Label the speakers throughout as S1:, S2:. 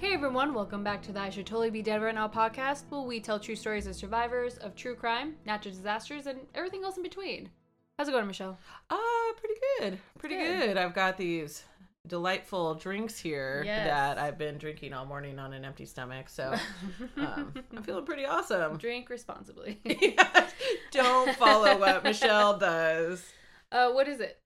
S1: Hey everyone, welcome back to the I Should Totally Be Dead Right Now podcast, where we tell true stories of survivors of true crime, natural disasters, and everything else in between. How's it going, Michelle?
S2: Ah, pretty good. Pretty
S1: Good.
S2: good. I've got these delightful drinks here
S1: Yes.
S2: that I've been drinking all morning on an empty stomach. So um, I'm feeling pretty awesome.
S1: Drink responsibly.
S2: Don't follow what Michelle does.
S1: uh, what is it?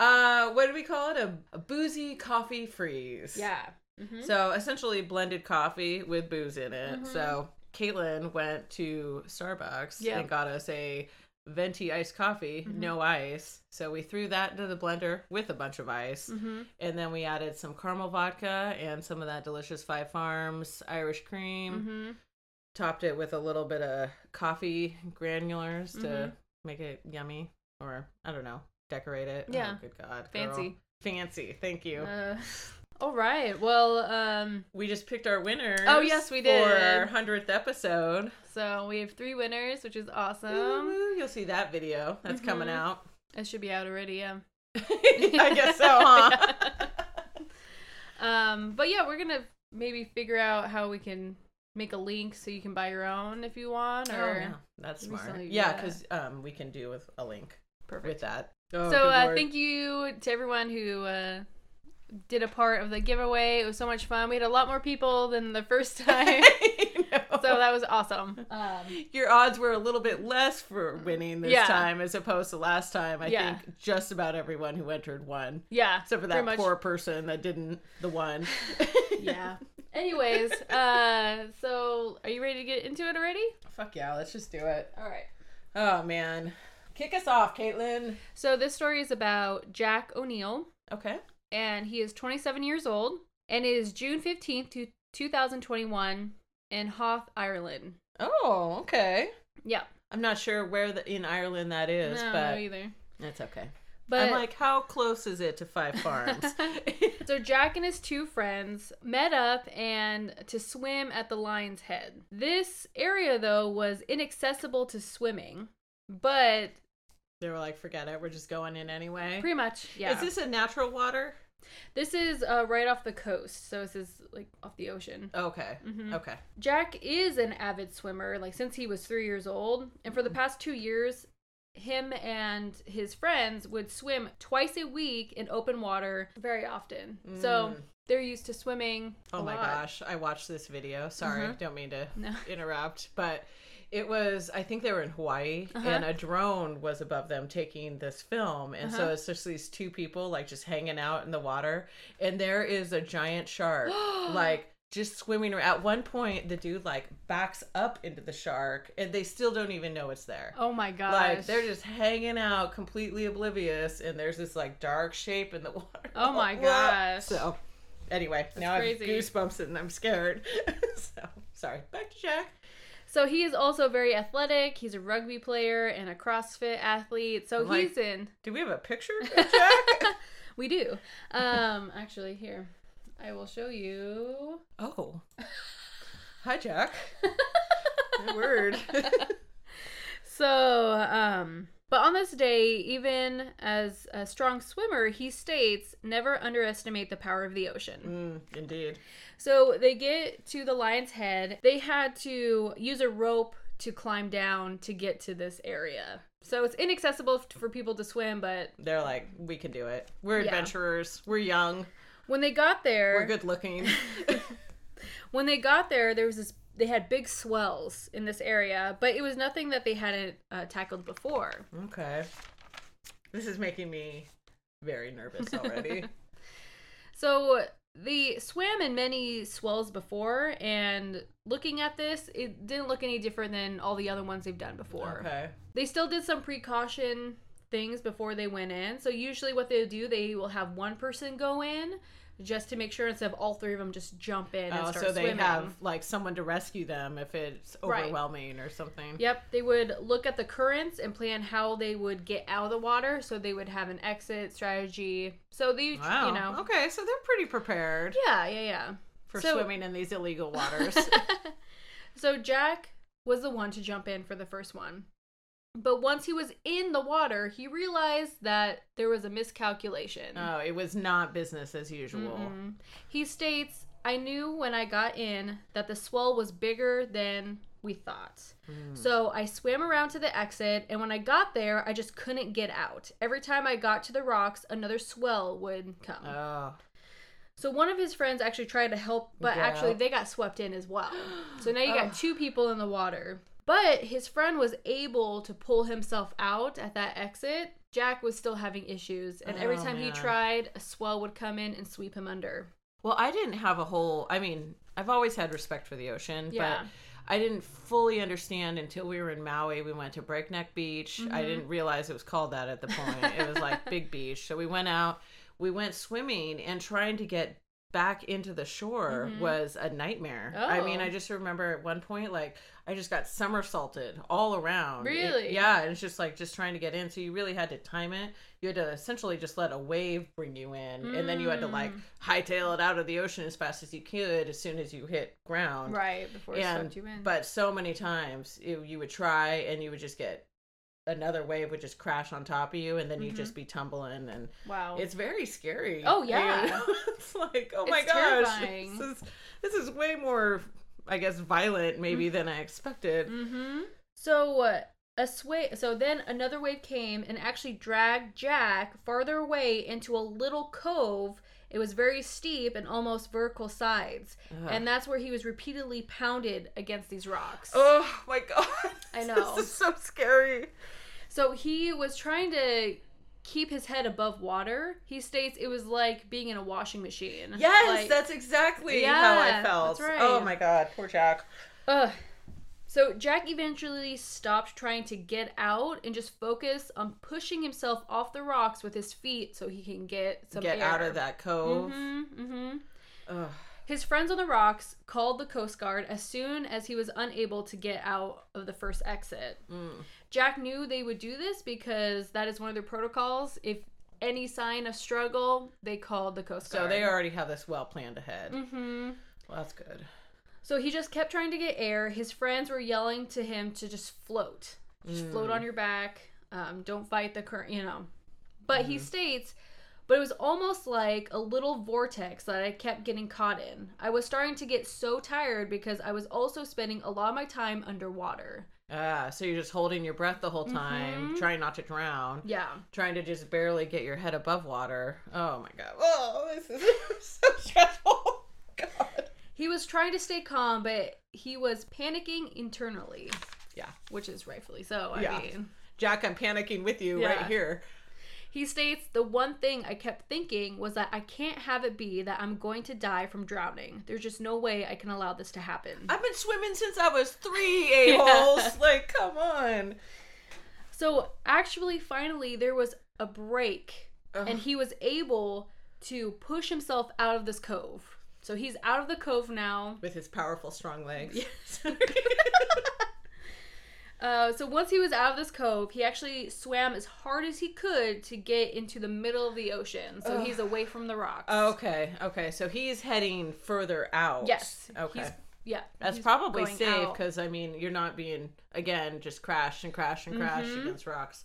S2: Uh, what do we call it? A, a boozy coffee freeze.
S1: Yeah. Mhm.
S2: So essentially blended coffee with booze in it.
S1: Mhm.
S2: So Caitlin went to Starbucks
S1: Yeah.
S2: and got us a venti iced coffee,
S1: Mhm.
S2: no ice. So we threw that into the blender with a bunch of ice.
S1: Mhm.
S2: And then we added some caramel vodka and some of that delicious Five Farms Irish cream.
S1: Mhm.
S2: Topped it with a little bit of coffee granulars to
S1: Mhm.
S2: make it yummy. Or, I don't know, decorate it.
S1: Yeah.
S2: Oh, good God. girl.
S1: Fancy.
S2: Fancy. Thank you.
S1: Uh, all right. Well, um,
S2: we just picked our winners.
S1: Oh, yes, we
S2: For
S1: did.
S2: our 100th episode.
S1: so we have three winners, which is awesome.
S2: Ooh, You'll see that video. That's coming
S1: Mhm.
S2: out.
S1: It should be out already. Yeah.
S2: I guess so, huh?
S1: um, but yeah, we're gonna maybe figure out how we can make a link so you can buy your own if you want. Or
S2: Oh, yeah. That's smart. Yeah, because um, we can do with a link
S1: perfect.
S2: with that. Oh,
S1: so uh, thank you to everyone who uh, did a part of the giveaway. It was so much fun. We had a lot more people than the first time,
S2: I know.
S1: so that was awesome. Um,
S2: your odds were a little bit less for winning this
S1: Yeah.
S2: time as opposed to last time. I
S1: Yeah.
S2: think just about everyone who entered won,
S1: yeah,
S2: except for
S1: pretty
S2: that
S1: much.
S2: poor person that didn't the one.
S1: Yeah. Anyways, uh, so are you ready to get into it already?
S2: Fuck yeah, let's just do it.
S1: All right.
S2: Oh man, kick us off, Caitlin.
S1: So this story is about Jack O'Neill.
S2: Okay.
S1: And he is 27 years old and it is June 15th to 2021 in Howth, Ireland.
S2: Oh, okay.
S1: Yeah.
S2: I'm not sure where the, in Ireland that is,
S1: no,
S2: but
S1: either.
S2: it's okay.
S1: But
S2: I'm like, how close is it to Five Farms?
S1: so Jack and his two friends met up and to swim at the Lion's Head. This area though was inaccessible to swimming, but
S2: they were like, forget it. We're just going in anyway.
S1: pretty much yeah.
S2: Is this a natural water?
S1: This is uh, right off the coast, so this is like off the ocean.
S2: Okay.
S1: Mhm.
S2: Okay.
S1: Jack is an avid swimmer, like since he was three years old. And for the past two years, him and his friends would swim twice a week in open water very often. So
S2: Mm.
S1: they're used to swimming.
S2: Oh my
S1: lot.
S2: gosh, I watched this video. Sorry,
S1: Mhm.
S2: don't mean to
S1: No.
S2: interrupt, but it was I think they were in Hawaii
S1: Uh-huh.
S2: and a drone was above them taking this film and so
S1: Uh-huh.
S2: it's just these two people like just hanging out in the water and there is a giant shark like just swimming around. At one point the dude like backs up into the shark and they still don't even know it's there.
S1: Oh my god
S2: Like they're just hanging out completely oblivious and there's this like dark shape in the water.
S1: Oh my gosh.
S2: So anyway, now I have goosebumps and I'm scared. so sorry. Back to Jack.
S1: So he is also very athletic. He's a rugby player and a CrossFit athlete. So
S2: I'm like-
S1: he's in.
S2: Do we have a picture of Jack?
S1: we do. Um, actually, here I will show you.
S2: oh. Hi Jack. Good word.
S1: So, um, but on this day, even as a strong swimmer, he states never underestimate the power of the ocean.
S2: mm, indeed.
S1: So they get to the lion's head. They had to use a rope to climb down to get to this area. So it's inaccessible for people to swim, but
S2: They're like, we can do it. We're
S1: Yeah.
S2: adventurers. We're young.
S1: when they got there,
S2: We're good looking.
S1: when they got there, there was this. They had big swells in this area, but it was nothing that they hadn't uh, tackled before.
S2: okay. This is making me very nervous already.
S1: So they swam in many swells before, and looking at this, it didn't look any different than all the other ones they've done before.
S2: okay.
S1: They still did some precaution things before they went in. So usually, what they'll do, they will have one person go in just to make sure instead of all three of them just jump in and
S2: Oh,
S1: start
S2: so they
S1: swimming.
S2: have like someone to rescue them if it's
S1: Right.
S2: overwhelming or something.
S1: Yep, they would look at the currents and plan how they would get out of the water. So they would have an exit strategy. So they,
S2: Wow.
S1: you know,
S2: Okay, so they're pretty prepared
S1: yeah, yeah, yeah.
S2: for
S1: So-
S2: swimming in these illegal waters.
S1: so Jack was the one to jump in for the first one. But once he was in the water, he realized that there was a miscalculation.
S2: oh, it was not business as usual.
S1: Mm-mm. He states I knew when I got in that the swell was bigger than we thought.
S2: Mm.
S1: So I swam around to the exit, and when I got there, I just couldn't get out. Every time I got to the rocks, another swell would come.
S2: Oh.
S1: So one of his friends actually tried to help, but
S2: Get
S1: actually they got swept in as well. So now you got
S2: Ugh.
S1: two people in the water. But his friend was able to pull himself out at that exit. Jack was still having issues, and every
S2: Oh,
S1: time he tried, a swell would come in and sweep him under.
S2: Well, I didn't have a whole. I mean, I've always had respect for the ocean,
S1: Yeah.
S2: but I didn't fully understand until we were in Maui. We went to Breakneck Beach.
S1: Mm-hmm.
S2: I didn't realize it was called that at the point. it was like Big Beach. So we went out. We went swimming and trying to get back into the shore
S1: Mhm.
S2: was a nightmare. I mean,
S1: Oh.
S2: I just remember at one point like I just got somersaulted all around. It-
S1: Really?
S2: yeah, and it's just like just trying to get in. So you really had to time it. You had to essentially just let a wave bring you in, and then you had to like
S1: Mm.
S2: hightail it out of the ocean as fast as you could as soon as you hit ground.
S1: Right, before it
S2: And
S1: swept you in.
S2: but so many times you, you would try and you would just get another wave would just crash on top of you, and then you'd
S1: Mhm.
S2: just be tumbling, and
S1: wow.
S2: it's very scary.
S1: Oh,
S2: You
S1: yeah.
S2: know? it's like oh my
S1: It's
S2: gosh, this is this is way more, I guess, violent maybe than I expected.
S1: Mm-hmm. So uh, a sway. So then another wave came and actually dragged Jack farther away into a little cove. It was very steep and almost vertical sides,
S2: Ugh.
S1: and that's where he was repeatedly pounded against these rocks.
S2: Oh my god.
S1: I know.
S2: This is so scary.
S1: So he was trying to keep his head above water. He states it was like being in a washing machine.
S2: Yes,
S1: Like-
S2: that's exactly how I felt.
S1: right.
S2: Oh my god, poor Jack.
S1: Ugh. So Jack eventually stopped trying to get out and just focused on pushing himself off the rocks with his feet so he can get some
S2: Get
S1: air.
S2: out of that cove.
S1: Mm-hmm, mm-hmm.
S2: Ugh.
S1: His friends on the rocks called the Coast Guard as soon as he was unable to get out of the first exit.
S2: Mm.
S1: Jack knew they would do this because that is one of their protocols. If any sign of struggle, they called the Coast Guard.
S2: So they already have this well planned ahead.
S1: Mm-hmm.
S2: Well, that's good.
S1: So he just kept trying to get air. His friends were yelling to him to just float. Just float
S2: Mm.
S1: on your back. Um, don't fight the current, you know. But he
S2: Mm-hmm.
S1: states, but it was almost like a little vortex that I kept getting caught in. I was starting to get so tired because I was also spending a lot of my time underwater.
S2: Ah, so you're just holding your breath the whole time,
S1: Mhm.
S2: trying not to drown,
S1: Yeah.
S2: trying to just barely get your head above water. Oh my god. Oh, this is so stressful. God.
S1: He was trying to stay calm, but he was panicking internally.
S2: Yeah.
S1: Which is rightfully so. I
S2: Yeah.
S1: mean,
S2: Jack, I'm panicking with you
S1: Yeah.
S2: right here.
S1: He states the one thing I kept thinking was that I can't have it be that I'm going to die from drowning. There's just no way I can allow this to happen.
S2: I've been swimming since I was three, a-holes. Like, come on.
S1: So, actually, finally, there was a break,
S2: Ugh.
S1: and he was able to push himself out of this cove. So, he's out of the cove now.
S2: With his powerful, strong legs.
S1: Yes. Uh, so once he was out of this cove, he actually swam as hard as he could to get into the middle of the ocean. So
S2: Ugh.
S1: he's away from the rocks.
S2: okay, okay. So he's heading further out.
S1: Yes.
S2: Okay.
S1: He's, yeah.
S2: That's
S1: he's
S2: probably
S1: going
S2: safe
S1: out.
S2: because I mean you're not being again just crash and crash and crash
S1: Mhm.
S2: against rocks.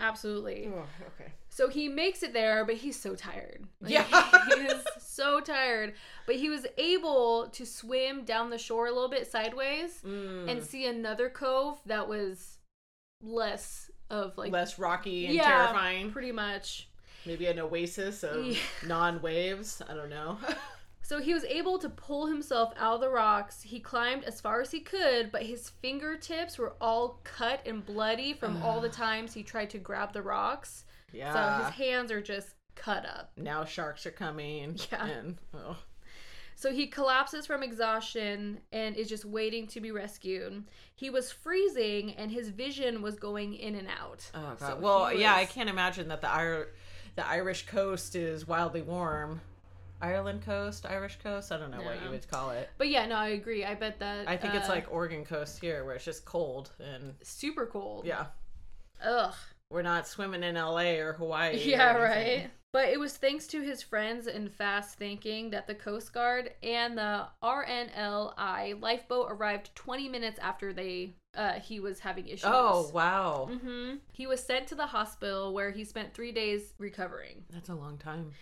S1: Absolutely.
S2: Oh, okay.
S1: So he makes it there, but he's so tired. Like,
S2: Yeah.
S1: he is so tired. But he was able to swim down the shore a little bit sideways
S2: Mm.
S1: and see another cove that was less of like
S2: less rocky and
S1: yeah,
S2: terrifying.
S1: pretty much.
S2: Maybe an oasis of
S1: Yeah.
S2: non-waves. I don't know.
S1: So he was able to pull himself out of the rocks. He climbed as far as he could, but his fingertips were all cut and bloody from all the times he tried to grab the rocks.
S2: Yeah.
S1: So his hands are just cut up.
S2: now sharks are coming.
S1: Yeah.
S2: And, oh.
S1: So he collapses from exhaustion and is just waiting to be rescued. He was freezing and his vision was going in and out.
S2: Oh god.
S1: So
S2: well,
S1: he
S2: yeah, I can't imagine that the Ir- the Irish coast is wildly warm. Ireland coast, Irish coast. I don't know what you would call it.
S1: But yeah, no, I agree. I bet that
S2: I think it's
S1: uh,
S2: like Oregon coast here, where it's just cold and
S1: super cold.
S2: yeah,
S1: Ugh.
S2: we're not swimming in L.A. or Hawaii.
S1: Yeah,
S2: anything.
S1: right. But it was thanks to his friends and fast thinking that the Coast Guard and the RNLI lifeboat arrived 20 minutes after they uh, he was having issues.
S2: Oh wow,
S1: Mm-hmm. He was sent to the hospital where he spent three days recovering.
S2: that's a long time.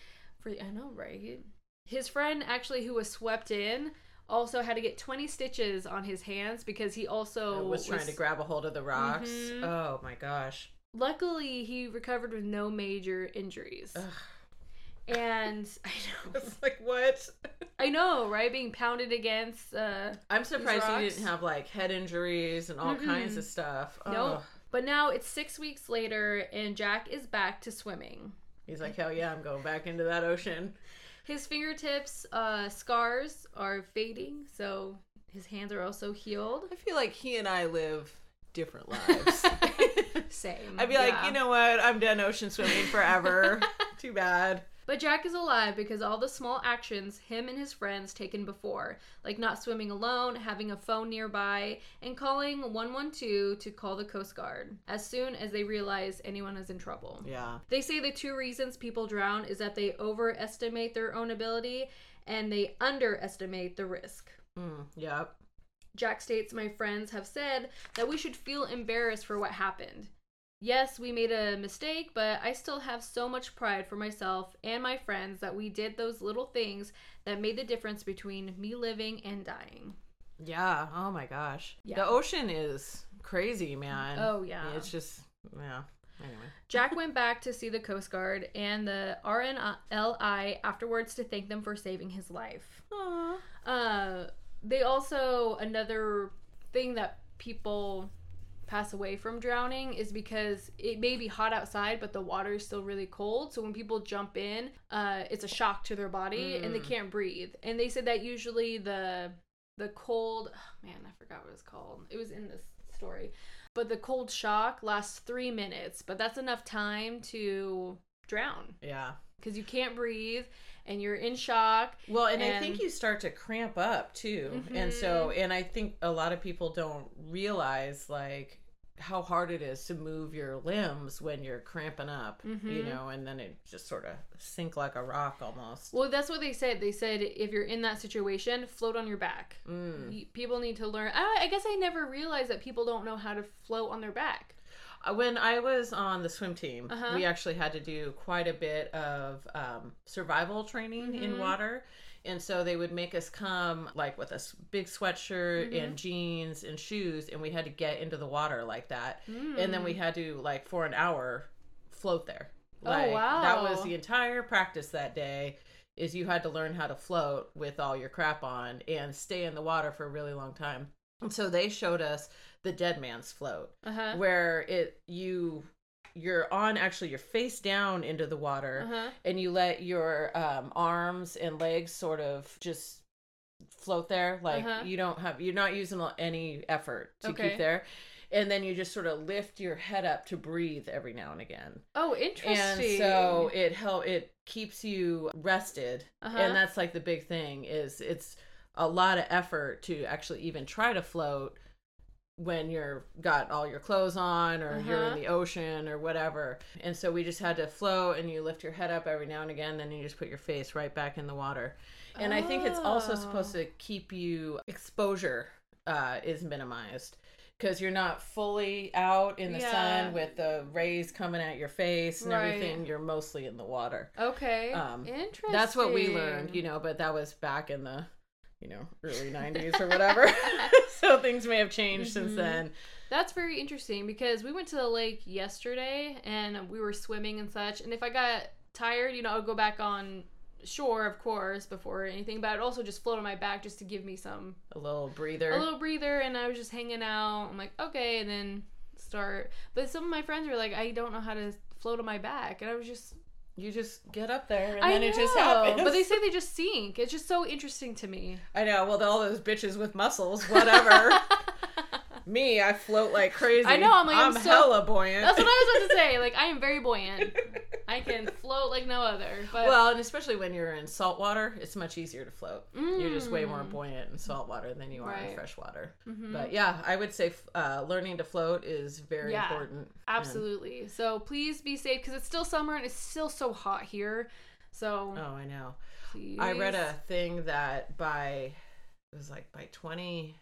S1: I know, right? His friend, actually, who was swept in, also had to get 20 stitches on his hands because he also
S2: was trying to grab a hold of the rocks.
S1: Mhm.
S2: Oh my gosh.
S1: Luckily, he recovered with no major injuries.
S2: Ugh.
S1: And I know,
S2: It's like what?
S1: I know, right? Being pounded against. Uh,
S2: I'm surprised he didn't have like head injuries and all kinds
S1: Mm-mm.
S2: of stuff.
S1: Nope.
S2: Ugh.
S1: but now it's six weeks later, and Jack is back to swimming.
S2: He's like, hell yeah, I'm going back into that ocean.
S1: His fingertips uh, scars are fading, so his hands are also healed.
S2: I feel like he and I live different lives.
S1: Same.
S2: I'd be like, you know what? I'm done ocean swimming forever. Too bad.
S1: But Jack is alive because all the small actions him and his friends taken before, like not swimming alone, having a phone nearby, and calling 112 to call the Coast Guard as soon as they realize anyone is in trouble.
S2: Yeah.
S1: They say the two reasons people drown is that they overestimate their own ability and they underestimate the risk.
S2: Mm, yep.
S1: Jack states, My friends have said that we should feel embarrassed for what happened. Yes, we made a mistake, but I still have so much pride for myself and my friends that we did those little things that made the difference between me living and dying.
S2: Yeah. Oh my gosh.
S1: Yeah.
S2: The ocean is crazy, man.
S1: Oh, yeah.
S2: It's just, yeah. Anyway.
S1: Jack went back to see the Coast Guard and the RNLI afterwards to thank them for saving his life.
S2: Aww.
S1: Uh, they also another thing that people pass away from drowning is because it may be hot outside but the water is still really cold. So when people jump in uh, it's a shock to their body and they
S2: Mm.
S1: can't breathe. And they said that usually the the cold oh, man i forgot what it's called. It was in this story. But the cold shock lasts three minutes but that's enough time to drown
S2: Yeah.
S1: because you can't breathe and you're in shock
S2: Well, and, I think you start to cramp up too. And so, and I think a lot of people don't realize like how hard it is to move your limbs when you're cramping up, you
S1: Mhm.
S2: know, and then it just sort of sink like a rock almost.
S1: Well, that's what they said. They said if you're in that situation, float on your back.
S2: Mm.
S1: People need to learn. I, I guess I never realized that people don't know how to float on their back.
S2: Uh, When I was on the swim team,
S1: Uh-huh.
S2: we actually had to do quite a bit of um, survival training in
S1: Mhm.
S2: water. And so they would make us come like with a big sweatshirt
S1: Mhm.
S2: and jeans and shoes, and we had to get into the water like that.
S1: Mm.
S2: And then we had to like for an hour float there.
S1: Oh,
S2: Like, That was the entire practice that day. Is you had to learn how to float with all your crap on and stay in the water for a really long time. And so they showed us the dead man's float
S1: Uh huh.
S2: where it you you're on actually your face down into the water
S1: Uh huh.
S2: and you let your um, arms and legs sort of just float there like
S1: Uh-huh.
S2: you don't have you're not using any effort to
S1: Okay.
S2: keep there and then you just sort of lift your head up to breathe every now and again
S1: Oh, interesting.
S2: and so it help it keeps you rested
S1: Uh-huh.
S2: and that's like the big thing is it's a lot of effort to actually even try to float when you're got all your clothes on or you're in
S1: Uh-huh.
S2: the ocean or whatever and so we just had to float and you lift your head up every now and again then you just put your face right back in the water and i think it's also supposed
S1: Oh.
S2: to keep you exposure uh, is minimized because you're not fully out in the
S1: Yeah.
S2: sun with the rays coming at your face and
S1: Right.
S2: everything you're mostly in the water
S1: Okay.
S2: um,
S1: interesting.
S2: that's what we learned, you know, but that was back in the, you know, early 90s or whatever. so things may have changed since
S1: Mhm.
S2: then.
S1: That's very interesting because we went to the lake yesterday and we were swimming and such. And if I got tired, you know, I'd go back on shore, of course, before anything. But I'd also just float on my back just to give me some
S2: A little breather.
S1: a little breather. And I was just hanging out. I'm like, okay, and then start. But some of my friends were like, I don't know how to float on my back, and I was just
S2: you just get up there and
S1: I
S2: then
S1: know,
S2: it just happens.
S1: but they say they just sink. It's just so interesting to me.
S2: I know, well, all those bitches with muscles, whatever. Me, I float like crazy.
S1: I know, I'm like, I'm
S2: I'm
S1: so-
S2: hella buoyant.
S1: That's what I was about to say. Like I am very buoyant. I can float like no other. But
S2: well, and especially when you're in salt water, it's much easier to float. You're just way more
S1: Mm.
S2: buoyant in salt water than you are in
S1: Right.
S2: fresh water.
S1: Mhm.
S2: But yeah, I would say uh, learning to float is very
S1: Yeah,
S2: important.
S1: Absolutely. So please be safe because it's still summer and it's still so hot here. So
S2: oh, I know.
S1: please.
S2: I read a thing that by it was like by 20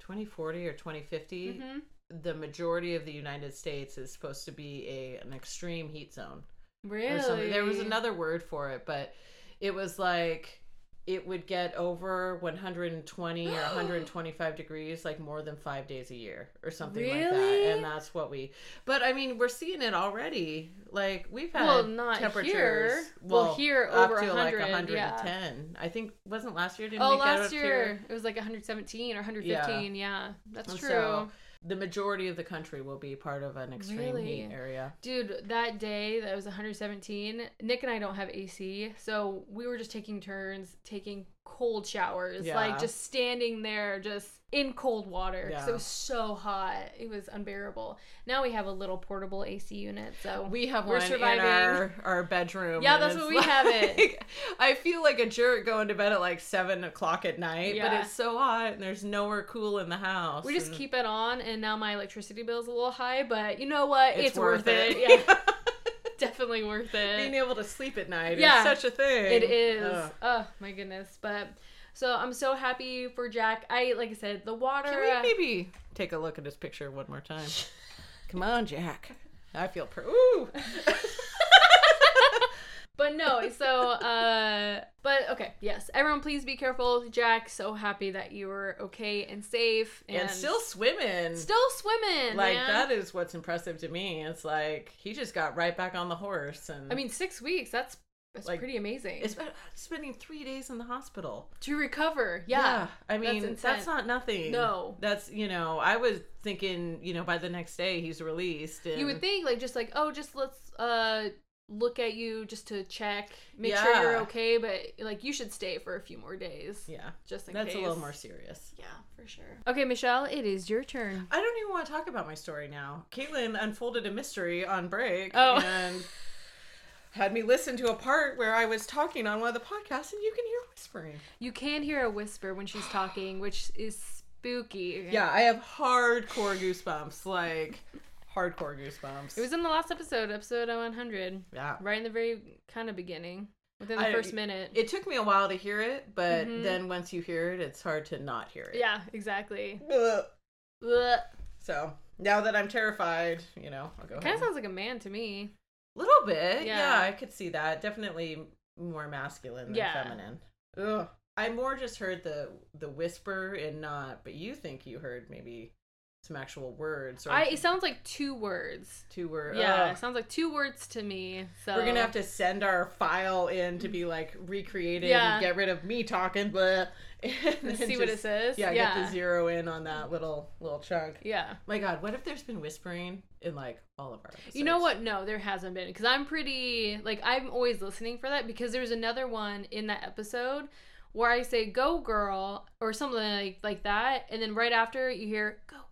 S2: 2040 or 2050
S1: Mhm.
S2: the majority of the United States is supposed to be a an extreme heat zone
S1: Really?
S2: There was another word for it, but it was like it would get over 120 or 125 degrees like more than five days a year or something like that
S1: Really?
S2: and that's what we but i mean we're seeing it already like we've had
S1: Well, not
S2: temperatures
S1: here. Well, here
S2: up
S1: over
S2: to like
S1: 100, yeah.
S2: 110 i think wasn't last year didn't
S1: Oh, last year
S2: here?
S1: it was like 117 or 115. Yeah, that's
S2: And
S1: true.
S2: so the majority of the country will be part of an extreme
S1: Really?
S2: heat area
S1: Dude, that day that was 117, Nick and I don't have AC, so we were just taking turns taking cold showers,
S2: Yeah.
S1: like just standing there, just in cold water
S2: Yeah.
S1: it was so hot. It was unbearable. Now we have a little portable AC unit, so
S2: We have
S1: We're
S2: one
S1: surviving.
S2: in our, our bedroom.
S1: Yeah, that's what we have it.
S2: I feel like a jerk going to bed at like seven o'clock at night, but it's so hot and there's nowhere cool in the house.
S1: we just
S2: and
S1: keep it on. And now my electricity bill is a little high, but you know what? It's, worth, it.
S2: Yeah.
S1: Yeah, definitely worth it.
S2: Being able to sleep at night
S1: Yeah.
S2: is such a thing.
S1: It is.
S2: Ugh.
S1: Oh my goodness. But so I'm so happy for Jack. I like I said, the water.
S2: Can we
S1: uh,
S2: maybe take a look at his picture one more time? Come on, Jack. I feel pr- ooh.
S1: but no, so uh but okay, yes. Everyone please be careful. Jack, so happy that you were okay and safe and,
S2: and still swimming.
S1: still swimming.
S2: like
S1: man.
S2: that is what's impressive to me. It's like he just got right back on the horse and
S1: I mean, 6 weeks. That's that's
S2: Like,
S1: pretty amazing.
S2: it's spending three days in the hospital.
S1: to recover. Yeah.
S2: I mean
S1: That's
S2: that's, not nothing.
S1: No.
S2: that's you know I was thinking you know by the next day he's released. And
S1: You would think like just like, oh, just let's uh look at you just to check, make sure you're okay, but like you should stay for a few more days.
S2: yeah,
S1: Just in case
S2: that's
S1: case.
S2: a little more serious.
S1: Yeah, for sure. Okay, Michelle, it is your turn.
S2: I don't even want to talk about my story now. Caitlin unfolded a mystery on break
S1: Oh.
S2: and had me listen to a part where I was talking on one of the podcasts and you can hear whispering.
S1: You can hear a whisper when she's talking, which is spooky.
S2: Yeah, I have hardcore goosebumps, like hardcore goosebumps.
S1: It was in the last episode, episode 100,
S2: yeah.
S1: right in the very kind of beginning, within the
S2: I-
S1: first minute.
S2: It took me a while to hear it, but
S1: Mhm.
S2: then once you hear it, it's hard to not hear it.
S1: yeah, exactly.
S2: Ugh.
S1: Ugh.
S2: So now that I'm terrified, you know, I'll go
S1: Kind
S2: ahead.
S1: of sounds like a man to me.
S2: A little bit.
S1: Yeah.
S2: Yeah. I could see that. Definitely more masculine than
S1: Yeah.
S2: feminine. Ugh. I more just heard the the whisper and not, but you think you heard maybe some actual words or
S1: I it sounds like two words.
S2: two words.
S1: Yeah, it sounds like two words to me. So
S2: We're gonna have to send our file in to be like recreated
S1: Yeah.
S2: and get rid of me talking, blah, and then
S1: see what it says.
S2: Yeah,
S1: yeah.
S2: get the zero in on that little little chunk.
S1: Yeah.
S2: My God, what if there's been whispering in like all of our episodes?
S1: You know what? No, there hasn't been because I'm pretty like I'm always listening for that because there's another one in that episode where I say "Go girl" or something like like that, and then right after you hear "Go girl,"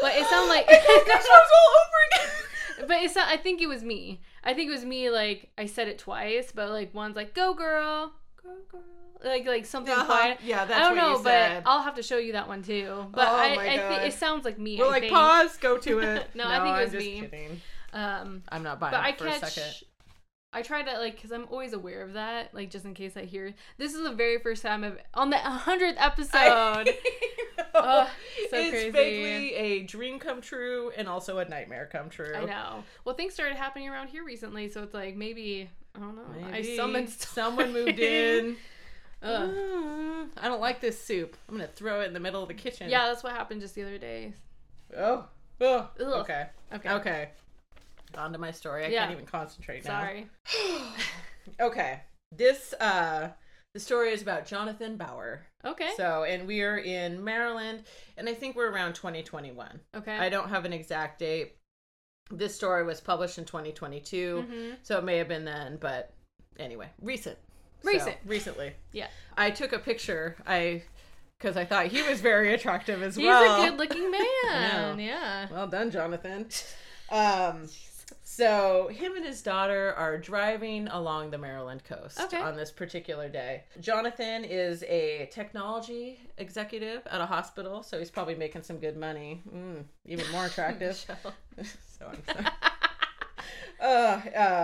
S1: but it sounded like
S2: Goosebumps all over again.
S1: but it's not. I think it was me. I think it was me. Like I said it twice, but like one's like "Go girl," "Go girl," like like something
S2: Uh-huh.
S1: quiet.
S2: Yeah, that's
S1: I don't know, but I'll have to show you that one too. But
S2: Oh
S1: I, I think it sounds like me.
S2: We're
S1: I
S2: like,
S1: think.
S2: pause, go to it.
S1: No, I think it
S2: I'm
S1: was
S2: just
S1: me.
S2: Kidding.
S1: Um,
S2: I'm not buying
S1: but I
S2: it for a second.
S1: catch. I try to like because I'm always aware of that, like just in case I hear. This is the very first time I've on the hundredth episode.
S2: I
S1: Ugh, so
S2: it's
S1: crazy.
S2: vaguely a dream come true and also a nightmare come true.
S1: I know. Well, things started happening around here recently, so it's like maybe I don't know.
S2: Maybe
S1: I summoned
S2: someone moved in.
S1: Ugh.
S2: Mm, I don't like this soup. I'm gonna throw it in the middle of the kitchen.
S1: Yeah, that's what happened just the other day.
S2: Oh. oh.
S1: Ugh.
S2: Okay.
S1: Okay.
S2: Okay. On to my story. I
S1: Yeah.
S2: can't even concentrate now.
S1: Sorry.
S2: okay. This uh the story is about Jonathan Bauer.
S1: Okay.
S2: So, and we are in Maryland, and I think we're around 2021.
S1: okay.
S2: I don't have an exact date. This story was published in 2022,
S1: Mhm.
S2: so it may have been then, but anyway, recent. So,
S1: Recent.
S2: recently.
S1: Yeah.
S2: I took a picture. I because I thought he was very attractive as
S1: He's
S2: well.
S1: He's a good-looking man. yeah.
S2: Well done, Jonathan. Um, so him and his daughter are driving along the Maryland coast
S1: Okay.
S2: on this particular day. Jonathan is a technology executive at a hospital, so he's probably making some good money. Mm, even more attractive. so I'm sorry. Uh,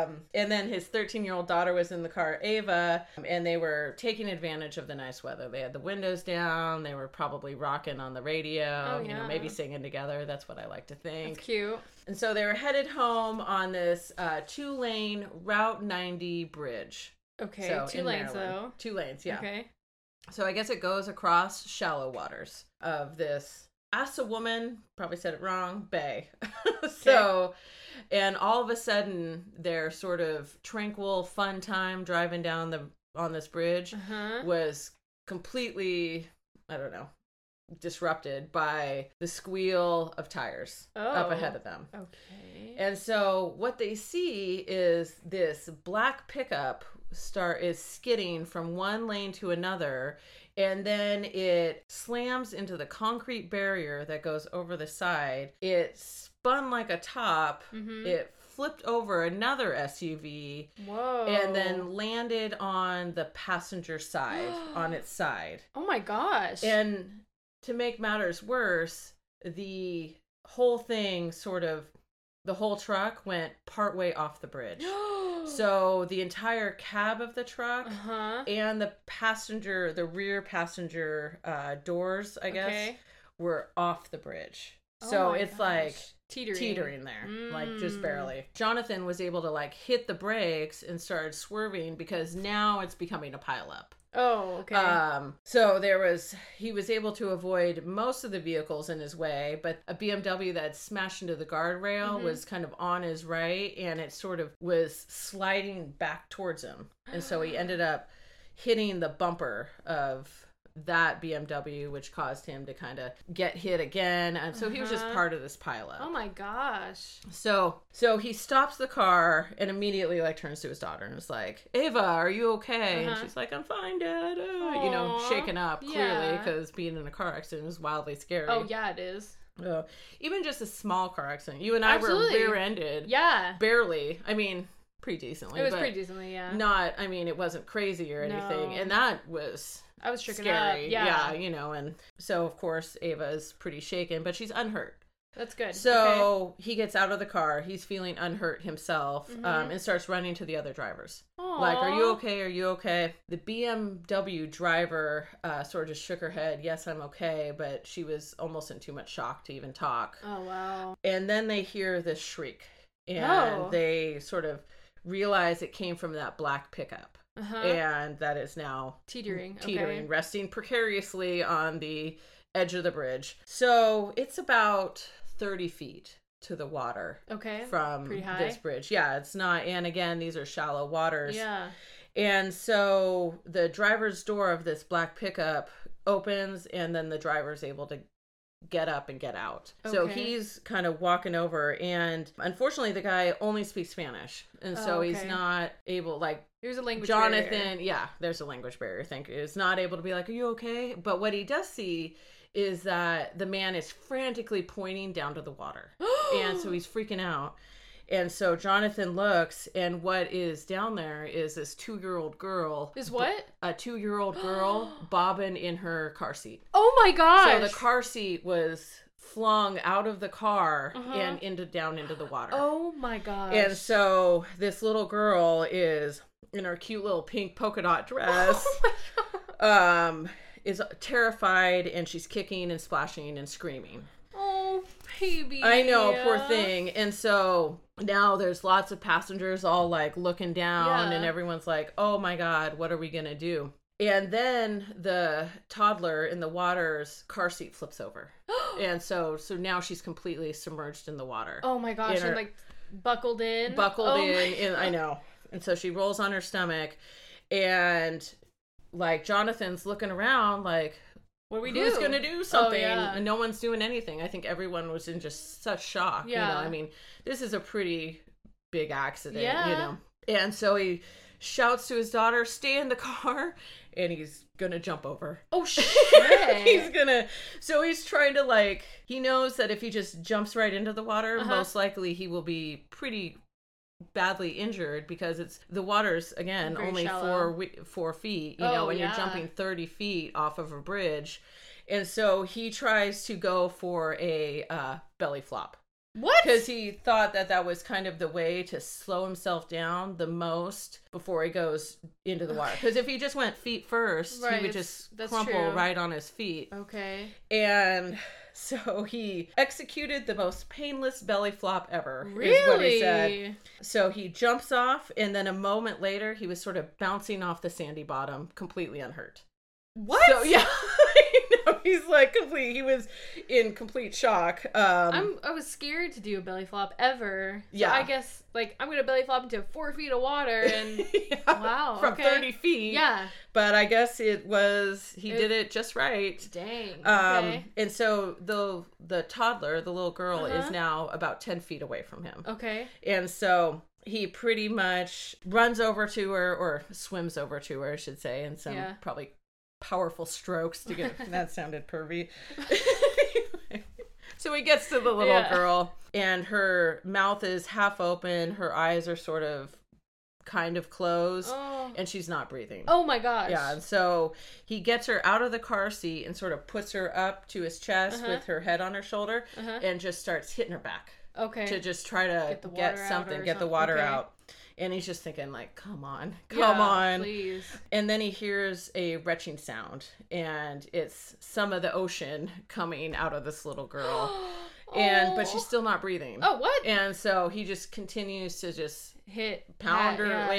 S2: um, and then his 13 year old daughter was in the car, Ava, and they were taking advantage of the nice weather. They had the windows down. They were probably rocking on the radio,
S1: Oh,
S2: you know,
S1: yeah.
S2: maybe singing together. That's what I like to think.
S1: That's cute.
S2: And so they were headed home on this uh, two lane Route 90 bridge.
S1: Okay,
S2: So,
S1: two lanes
S2: Maryland. Two lanes, yeah.
S1: Okay.
S2: So I guess it goes across shallow waters of this Assawoman, probably said it wrong, bay. so, and all of a sudden, their sort of tranquil, fun time driving down the on this bridge
S1: Uh huh.
S2: was completely, I don't know, disrupted by the squeal of tires up
S1: Oh.
S2: ahead of them.
S1: Okay.
S2: And so what they see is this black pickup start is skidding from one lane to another and then it slams into the concrete barrier that goes over the side. It spun like a top.
S1: Mhm.
S2: It flipped over another SUV
S1: Whoa.
S2: and then landed on the passenger side on its side.
S1: Oh my gosh.
S2: And to make matters worse, the whole thing sort of the whole truck went partway off the bridge. so the entire cab of the truck
S1: Uh huh.
S2: and the passenger, the rear passenger uh, doors, I guess,
S1: Okay.
S2: were off the bridge.
S1: Oh
S2: So
S1: my
S2: it's
S1: gosh.
S2: like
S1: teetering.
S2: teetering there, like just
S1: Mm.
S2: barely. Jonathan was able to like hit the brakes and started swerving because now it's becoming a pileup.
S1: Oh, okay.
S2: Um, so there was he was able to avoid most of the vehicles in his way, but a BMW that smashed into the guardrail
S1: Mhm.
S2: was kind of on his right and it sort of was sliding back towards him. And so he ended up hitting the bumper of that BMW, which caused him to kind of get hit again. And so he was just
S1: Uh-huh.
S2: part of this pileup.
S1: oh my gosh.
S2: So so he stops the car and immediately like turns to his daughter and is like, "Ava, are you okay?" And
S1: Uh-huh.
S2: she's like, "I'm fine, Dad." Uh, you know, shaken up clearly
S1: yeah.
S2: because being in a car accident is wildly scary.
S1: Oh yeah, it is.
S2: Uh, even just a small car accident. You and I
S1: Absolutely.
S2: were rear-ended.
S1: Yeah.
S2: Barely. I mean, pretty decently.
S1: It was pretty decently. Yeah.
S2: Not. I mean, it wasn't crazy or anything,
S1: No.
S2: and that was
S1: I was stricken
S2: scary.
S1: up. Yeah.
S2: you know, and so of course Ava is pretty shaken, but she's unhurt.
S1: That's good. Okay.
S2: So he gets out of the car. He's feeling unhurt himself
S1: Mhm.
S2: um, and starts running to the other drivers. Like, are you okay? Are you okay? The BMW driver uh, sort of just shook her head. Yes, I'm okay. But she was almost in too much shock to even talk.
S1: Oh wow.
S2: And then they hear this shriek and
S1: Oh.
S2: they sort of realize it came from that black pickup.
S1: Uh huh.
S2: And that is now
S1: Teetering.
S2: teetering,
S1: Okay.
S2: resting precariously on the edge of the bridge. So it's about 30 feet to the water
S1: Okay.
S2: from this bridge. Yeah, it's not. And again, these are shallow waters.
S1: Yeah.
S2: And so the driver's door of this black pickup opens, and then the driver's able to get up and get out. So he's kind of walking over, and unfortunately, the guy only speaks Spanish, and so
S1: Oh,
S2: he's not able like
S1: Here's a language.
S2: Jonathan,
S1: barrier.
S2: yeah, there's a language barrier. Thank you. Is not able to be like, "Are you okay?" But what he does see is that the man is frantically pointing down to the water, and so he's freaking out. And so Jonathan looks, and what is down there is this two-year-old girl,
S1: Is what?
S2: a two-year-old girl bobbing in her car seat.
S1: Oh my gosh.
S2: So the car seat was flung out of the car
S1: Uh-huh.
S2: and into down into the water.
S1: Oh my gosh.
S2: And so this little girl is in her cute little pink polka dot dress,
S1: Oh my god.
S2: um, is terrified and she's kicking and splashing and screaming.
S1: Baby.
S2: I know, poor thing. And so now there's lots of passengers all like looking down
S1: Yeah.
S2: and everyone's like, oh my God, what are we going to do? And then the toddler in the water's car seat flips over. And so so now she's completely submerged in the water.
S1: oh my gosh.
S2: her-
S1: like buckled in.
S2: buckled
S1: Oh
S2: in, in I know. And so she rolls on her stomach and like Jonathan's looking around like
S1: What we do? Oh,
S2: gonna do something
S1: yeah.
S2: and no one's doing anything. I think everyone was in just such shock. You know, I mean, this is a pretty big accident, you know. And so he shouts to his daughter, stay in the car, and he's gonna jump over.
S1: Oh shit.
S2: he's gonna so he's trying to like he knows that if he just jumps right into the water
S1: Uh-huh.
S2: most likely he will be pretty badly injured because it's the water's again
S1: Very
S2: only
S1: shallow.
S2: four four feet you know and
S1: yeah.
S2: you're jumping 30 feet off of a bridge and so he tries to go for a uh, belly flop
S1: what?
S2: because he thought that that was kind of the way to slow himself down the most before he goes into the water. Because if he just went feet first,
S1: Right,
S2: he would just crumple
S1: true.
S2: right on his feet.
S1: Okay.
S2: And So he executed the most painless belly flop ever. Is what he said.
S1: Really?
S2: So he jumps off, and then a moment later, he was sort of bouncing off the sandy bottom, completely unhurt.
S1: What?
S2: So yeah, know he's like complete. He was in complete shock. Um,
S1: I'm I was scared to do a belly flop ever. So
S2: Yeah.
S1: I guess like I'm gonna belly flop into four feet of water and
S2: yeah,
S1: Wow,
S2: from
S1: okay.
S2: thirty feet.
S1: yeah.
S2: but I guess it was he
S1: It-
S2: did it just right.
S1: Dang.
S2: Um,
S1: Okay.
S2: and so the the toddler, the little girl, is
S1: Uh-huh.
S2: now about ten feet away from him.
S1: okay.
S2: And so he pretty much runs over to her, or swims over to her, I should say, in some
S1: Yeah.
S2: probably powerful strokes to get that sounded pervy. so he gets to the little
S1: Yeah.
S2: girl, and her mouth is half open, her eyes are sort of kind of closed,
S1: Oh.
S2: and she's not breathing.
S1: Oh my gosh.
S2: Yeah, and so he gets her out of the car seat and sort of puts her up to his chest
S1: Uh-huh.
S2: with her head on her shoulder
S1: Uh-huh.
S2: and just starts hitting her back
S1: Okay.
S2: to just try to
S1: Get the
S2: get, something, get the water
S1: okay.
S2: out. And he's just thinking, like, come on, come
S1: Yeah,
S2: on.
S1: Please.
S2: And then he hears a retching sound, and it's some of the ocean coming out of this little girl. and but she's still not breathing.
S1: Oh what?
S2: And so he just continues to just
S1: Hit
S2: pound
S1: pat,
S2: her,
S1: yeah.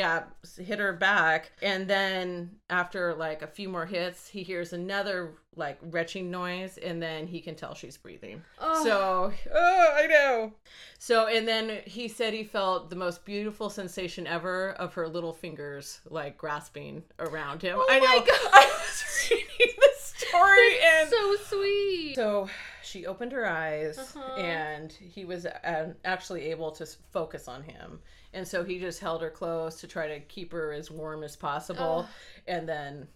S2: yeah. hit her back, and then after like a few more hits, he hears another like retching noise, and then he can tell she's breathing.
S1: Oh.
S2: So, oh, I know. So, and then he said he felt the most beautiful sensation ever of her little fingers like grasping around him.
S1: Oh
S2: I know.
S1: my God.
S2: I was reading the story, and
S1: so sweet.
S2: so she opened her eyes,
S1: Uh-huh.
S2: and he was uh, actually able to focus on him. And so he just held her close to try to keep her as warm as possible, and then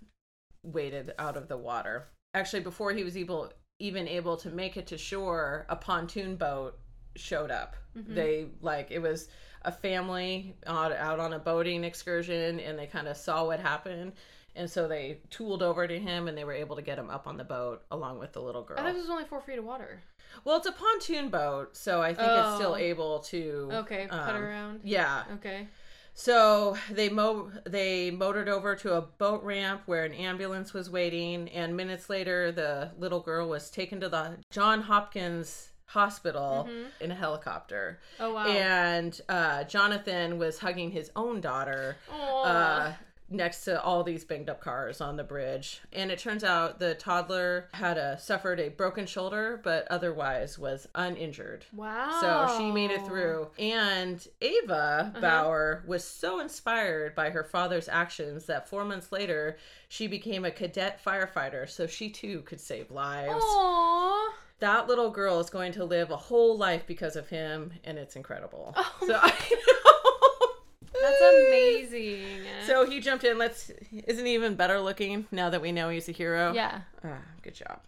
S2: waded out of the water. Actually, before he was able even able to make it to shore, a pontoon boat showed up.
S1: Mhm.
S2: They like it was a family out, out on a boating excursion, and they kind of saw what happened. And so they tooled over to him and they were able to get him up on the boat along with the little girl.
S1: I thought this was only four feet of water.
S2: Well, it's a pontoon boat, so I think it's still
S1: Oh.
S2: able to.
S1: Okay, put
S2: um,
S1: around.
S2: Yeah.
S1: Okay.
S2: So they mo they motored over to a boat ramp where an ambulance was waiting, and minutes later, the little girl was taken to the John Hopkins Hospital
S1: Mhm.
S2: in a helicopter,
S1: Oh wow.
S2: and uh, Jonathan was hugging his own daughter. Uh, next to all these banged up cars on the bridge and it turns out the toddler had a suffered a broken shoulder but otherwise was uninjured
S1: wow.
S2: so she made it through. And Ava
S1: Uh-huh.
S2: Bauer was so inspired by her father's actions that four months later, she became a cadet firefighter so she too could save lives.
S1: Aww.
S2: That little girl is going to live a whole life because of him, and it's incredible.
S1: Oh
S2: so I know.
S1: That's amazing.
S2: So he jumped in. Let's. Isn't he even better looking now that we know he's a hero?
S1: yeah.
S2: Ah, good job.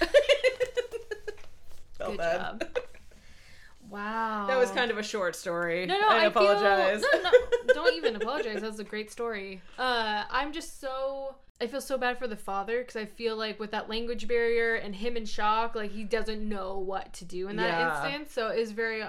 S1: Good
S2: bad.
S1: job. Wow.
S2: That was kind of a short story.
S1: No, no,
S2: I,
S1: I,
S2: apologize.
S1: Feel, no, no, don't even apologize. That was a great story. Uh, I'm just so. I feel so bad for the father because I feel like with that language barrier and him in shock, like he doesn't know what to do in that
S2: Yeah.
S1: instance. So it's very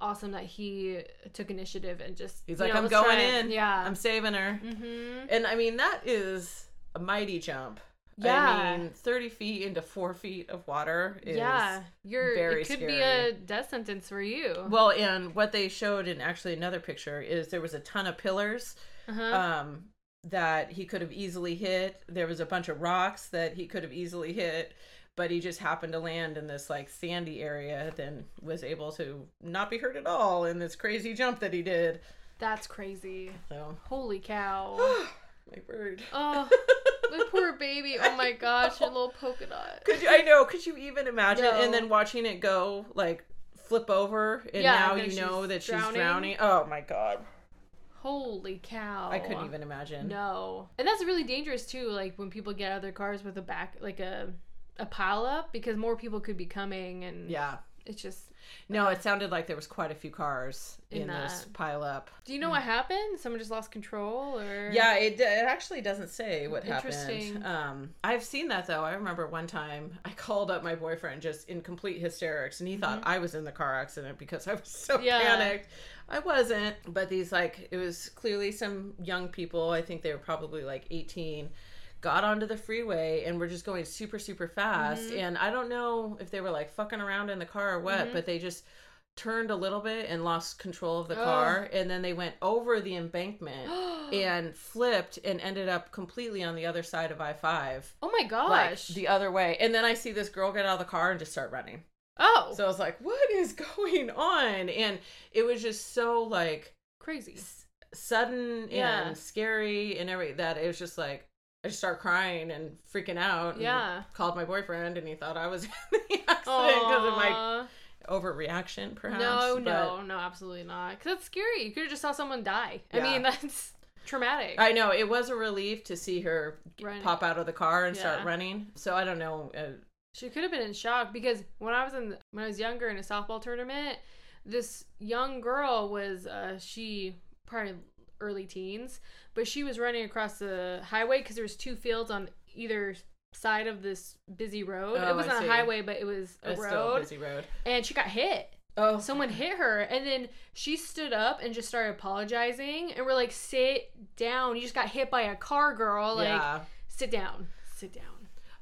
S1: awesome that he took initiative and just.
S2: He's like,
S1: know,
S2: I'm going in.
S1: Yeah.
S2: I'm saving her.
S1: mm-hmm.
S2: And I mean, that is a mighty jump.
S1: Yeah.
S2: I mean, 30 feet into four feet of water is.
S1: Yeah, you're.
S2: very
S1: it could be a death sentence for you.
S2: Well, and what they showed in actually another picture is there was a ton of pillars
S1: uh-huh.
S2: um, that he could have easily hit. There was a bunch of rocks that he could have easily hit, but he just happened to land in this like sandy area, then was able to not be hurt at all in this crazy jump that he did.
S1: That's crazy.
S2: So,
S1: Holy cow.
S2: my bird.
S1: oh, my poor baby. Oh my gosh, your little polka dot.
S2: Could you? I know. Could you even imagine?
S1: No.
S2: And then watching it go like flip over, and
S1: Yeah,
S2: now
S1: and
S2: you know
S1: she's
S2: that she's
S1: drowning.
S2: drowning. Oh my god!
S1: Holy cow.
S2: I couldn't even imagine.
S1: No. And that's really dangerous too, like when people get out of their cars with a back like a a pile up because more people could be coming and
S2: Yeah.
S1: it's just
S2: No, it sounded like there was quite a few cars in,
S1: In
S2: this
S1: that.
S2: pile up.
S1: Do you know what happened? Someone just lost control or
S2: Yeah, it, it actually doesn't say what
S1: Interesting.
S2: happened. Um, I've seen that though. I remember one time I called up my boyfriend just in complete hysterics, and he thought I was in the car accident because I was so
S1: Mm-hmm. Yeah.
S2: panicked. I wasn't, but these like it was clearly some young people. I think they were probably like eighteen. Got onto the freeway and were just going super super fast
S1: Mhm.
S2: and i don't know if they were like fucking around in the car or what
S1: Mhm.
S2: but they just turned a little bit and lost control of the
S1: Ugh.
S2: car and then they went over the embankment and flipped and ended up completely on the other side of i5
S1: oh my gosh.
S2: like the other way and then i see this girl get out of the car and just start running
S1: oh,
S2: so i was like what is going on and it was just so like
S1: crazy.
S2: sudden
S1: Yeah.
S2: and scary and every that it was just like I just started crying and freaking out. and
S1: Yeah.
S2: called my boyfriend and he thought I was in the accident because of my overreaction, perhaps.
S1: No,
S2: but
S1: no, no, absolutely not. Because that's scary. You could have just saw someone die. I
S2: Yeah.
S1: mean, that's traumatic.
S2: I know it was a relief to see her g-
S1: Run.
S2: pop out of the car and start
S1: Yeah.
S2: running. So I don't know. Uh,
S1: She could have been in shock because when I was in when I was younger in a softball tournament, this young girl was uh she probably early teens, but she was running across the highway because there was two fields on either side of this busy road.
S2: Oh,
S1: it wasn't a highway, but it was a
S2: it's still a
S1: road,
S2: busy road.
S1: and she got hit.
S2: Oh,
S1: Someone hit her, and then she stood up and just started apologizing, and we're like, "Sit down! You just got hit by a car, girl. Like,
S2: yeah.
S1: sit down, sit down."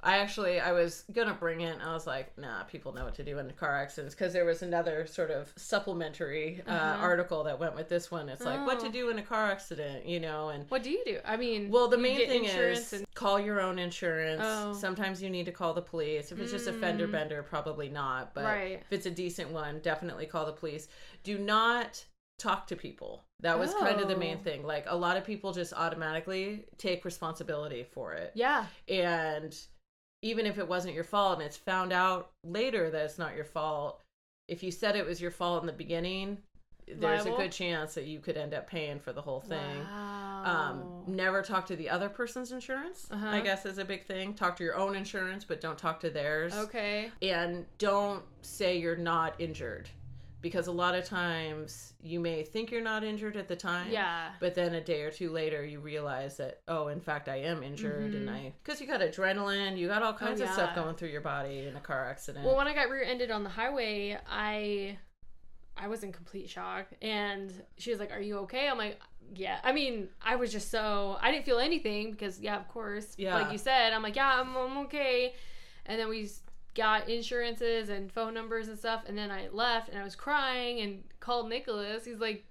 S2: I actually I was gonna bring it. and I was like, nah, people know what to do in car accidents because there was another sort of supplementary uh,
S1: Uh-huh.
S2: article that went with this one. It's like what to
S1: Oh.
S2: do in a car accident, you know, and
S1: What do you do? I mean,
S2: Well, the main thing is
S1: and-
S2: call your own insurance.
S1: Oh.
S2: Sometimes you need to call the police. If it's just a fender
S1: Mm.
S2: bender, probably not. But
S1: Right.
S2: if it's a decent one, definitely call the police. Do not talk to people. That was kind of the main
S1: Oh.
S2: thing. Like a lot of people just automatically take responsibility for it.
S1: yeah,
S2: And even if it wasn't your fault and it's found out later that it's not your fault, if you said it was your fault in the beginning, there's
S1: Liable?
S2: a good chance that you could end up paying for the whole thing um never talk to the other person's insurance
S1: Uh-huh.
S2: i guess is a big thing talk to your own insurance but don't talk to theirs
S1: okay.
S2: and don't say you're not injured because a lot of times you may think you're not injured at the time
S1: Yeah.
S2: but then a day or two later you realize that oh in fact i am injured and
S1: Mhm.
S2: i because you got adrenaline you got all kinds of stuff going through your body in a car accident
S1: Well, when I got rear-ended on the highway, I I was in complete shock, and she was like, "Are you okay?" I'm like, "Yeah." I mean, I was just so I didn't feel anything because, yeah, of course,
S2: Yeah.
S1: like you said, I'm like, "Yeah, I'm, I'm okay," and then we got insurances and phone numbers and stuff, and then I left and I was crying and called Nicholas. He's like.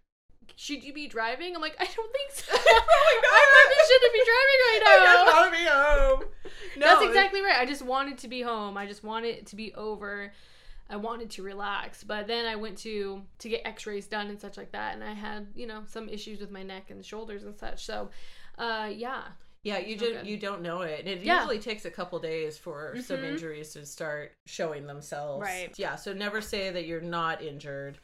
S1: Should you be driving? I'm like, I don't think so. I probably shouldn't be driving right now.
S2: I just want to be home. No,
S1: That's exactly right. I just wanted to be home. I just wanted it to be over. I wanted to relax. But then I went to to get x-rays done and such like that and I had, you know, some issues with my neck and shoulders and such. So, uh yeah.
S2: Yeah, you
S1: It's
S2: do
S1: not good.
S2: you don't know it. And it
S1: Yeah.
S2: usually takes a couple days for some
S1: Mhm.
S2: injuries to start showing themselves.
S1: Right.
S2: Yeah, so never say that you're not injured.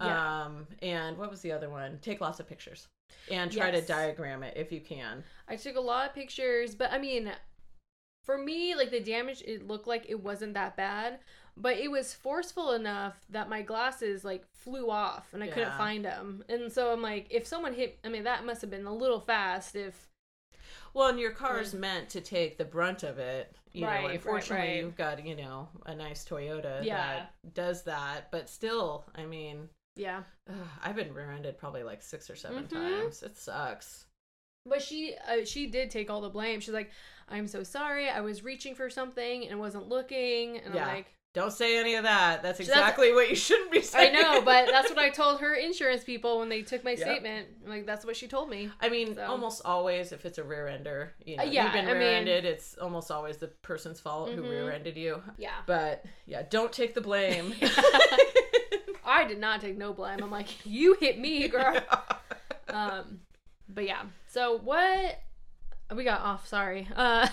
S1: Yeah.
S2: Um and what was the other one? Take lots of pictures. And try to diagram it if you can.
S1: I took a lot of pictures, but I mean for me, like the damage it looked like it wasn't that bad, but it was forceful enough that my glasses like flew off and I couldn't find them. And so I'm like if someone hit I mean that must have been a little fast if
S2: Well, and your car is meant to take the brunt of it. You
S1: Right,
S2: know, unfortunately,
S1: right.
S2: you've got you know a nice Toyota
S1: Yeah.
S2: that does that, but still, I mean,
S1: yeah.
S2: ugh, I've been rear-ended probably like six or 7
S1: Mhm.
S2: times. It sucks.
S1: But she uh, she did take all the blame. She's like, "I'm so sorry. I was reaching for something and wasn't looking." And
S2: Yeah.
S1: I'm like,
S2: Don't say any of that. That's
S1: So that's-
S2: exactly what you shouldn't be saying.
S1: "I know, but that's what I told her insurance people when they took my
S2: Yep.
S1: statement. Like, that's what she told me."
S2: I mean,
S1: So-
S2: almost always, if it's a rear ender, you know,
S1: Uh, yeah,
S2: you've been rear-ended. it's almost always the person's fault who
S1: Mhm.
S2: rear-ended you.
S1: Yeah.
S2: But yeah, don't take the blame.
S1: I did not take no blame. I'm like, "You hit me, girl." um, but yeah. So what? We got off. Sorry. Uh,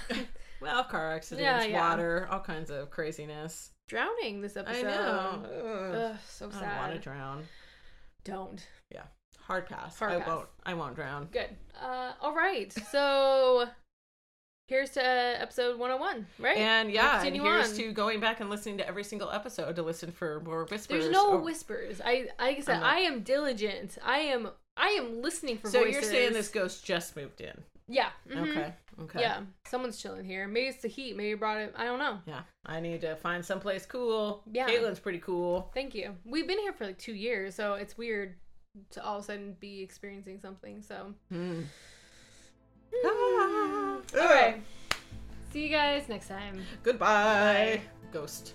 S2: well, car accidents,
S1: Yeah, yeah.
S2: water, all kinds of craziness.
S1: Drowning this episode.
S2: I know. Ugh.
S1: So
S2: I don't want to drown.
S1: Don't. Yeah.
S2: Hard pass.
S1: Hard
S2: I
S1: pass.
S2: won't. I won't drown.
S1: Good. Uh, all right. So here's to episode 101, right?
S2: And yeah, and here's
S1: on.
S2: to going back and listening to every single episode to listen for more whispers.
S1: There's no
S2: Oh,
S1: whispers. I like I said, I am diligent. I am I am listening for
S2: So
S1: voices.
S2: you're saying this ghost just moved in?
S1: Yeah. mhm.
S2: Okay. Okay.
S1: Yeah. Someone's chilling here. Maybe it's the heat. Maybe brought it. I don't know.
S2: Yeah. I need to find someplace cool.
S1: Yeah.
S2: Caitlin's pretty cool.
S1: Thank you. We've been here for like two years, so it's weird to all of a sudden be experiencing something. So.
S2: Hmm.
S1: all
S2: Ah.
S1: right. See you guys next time.
S2: Goodbye, ghost.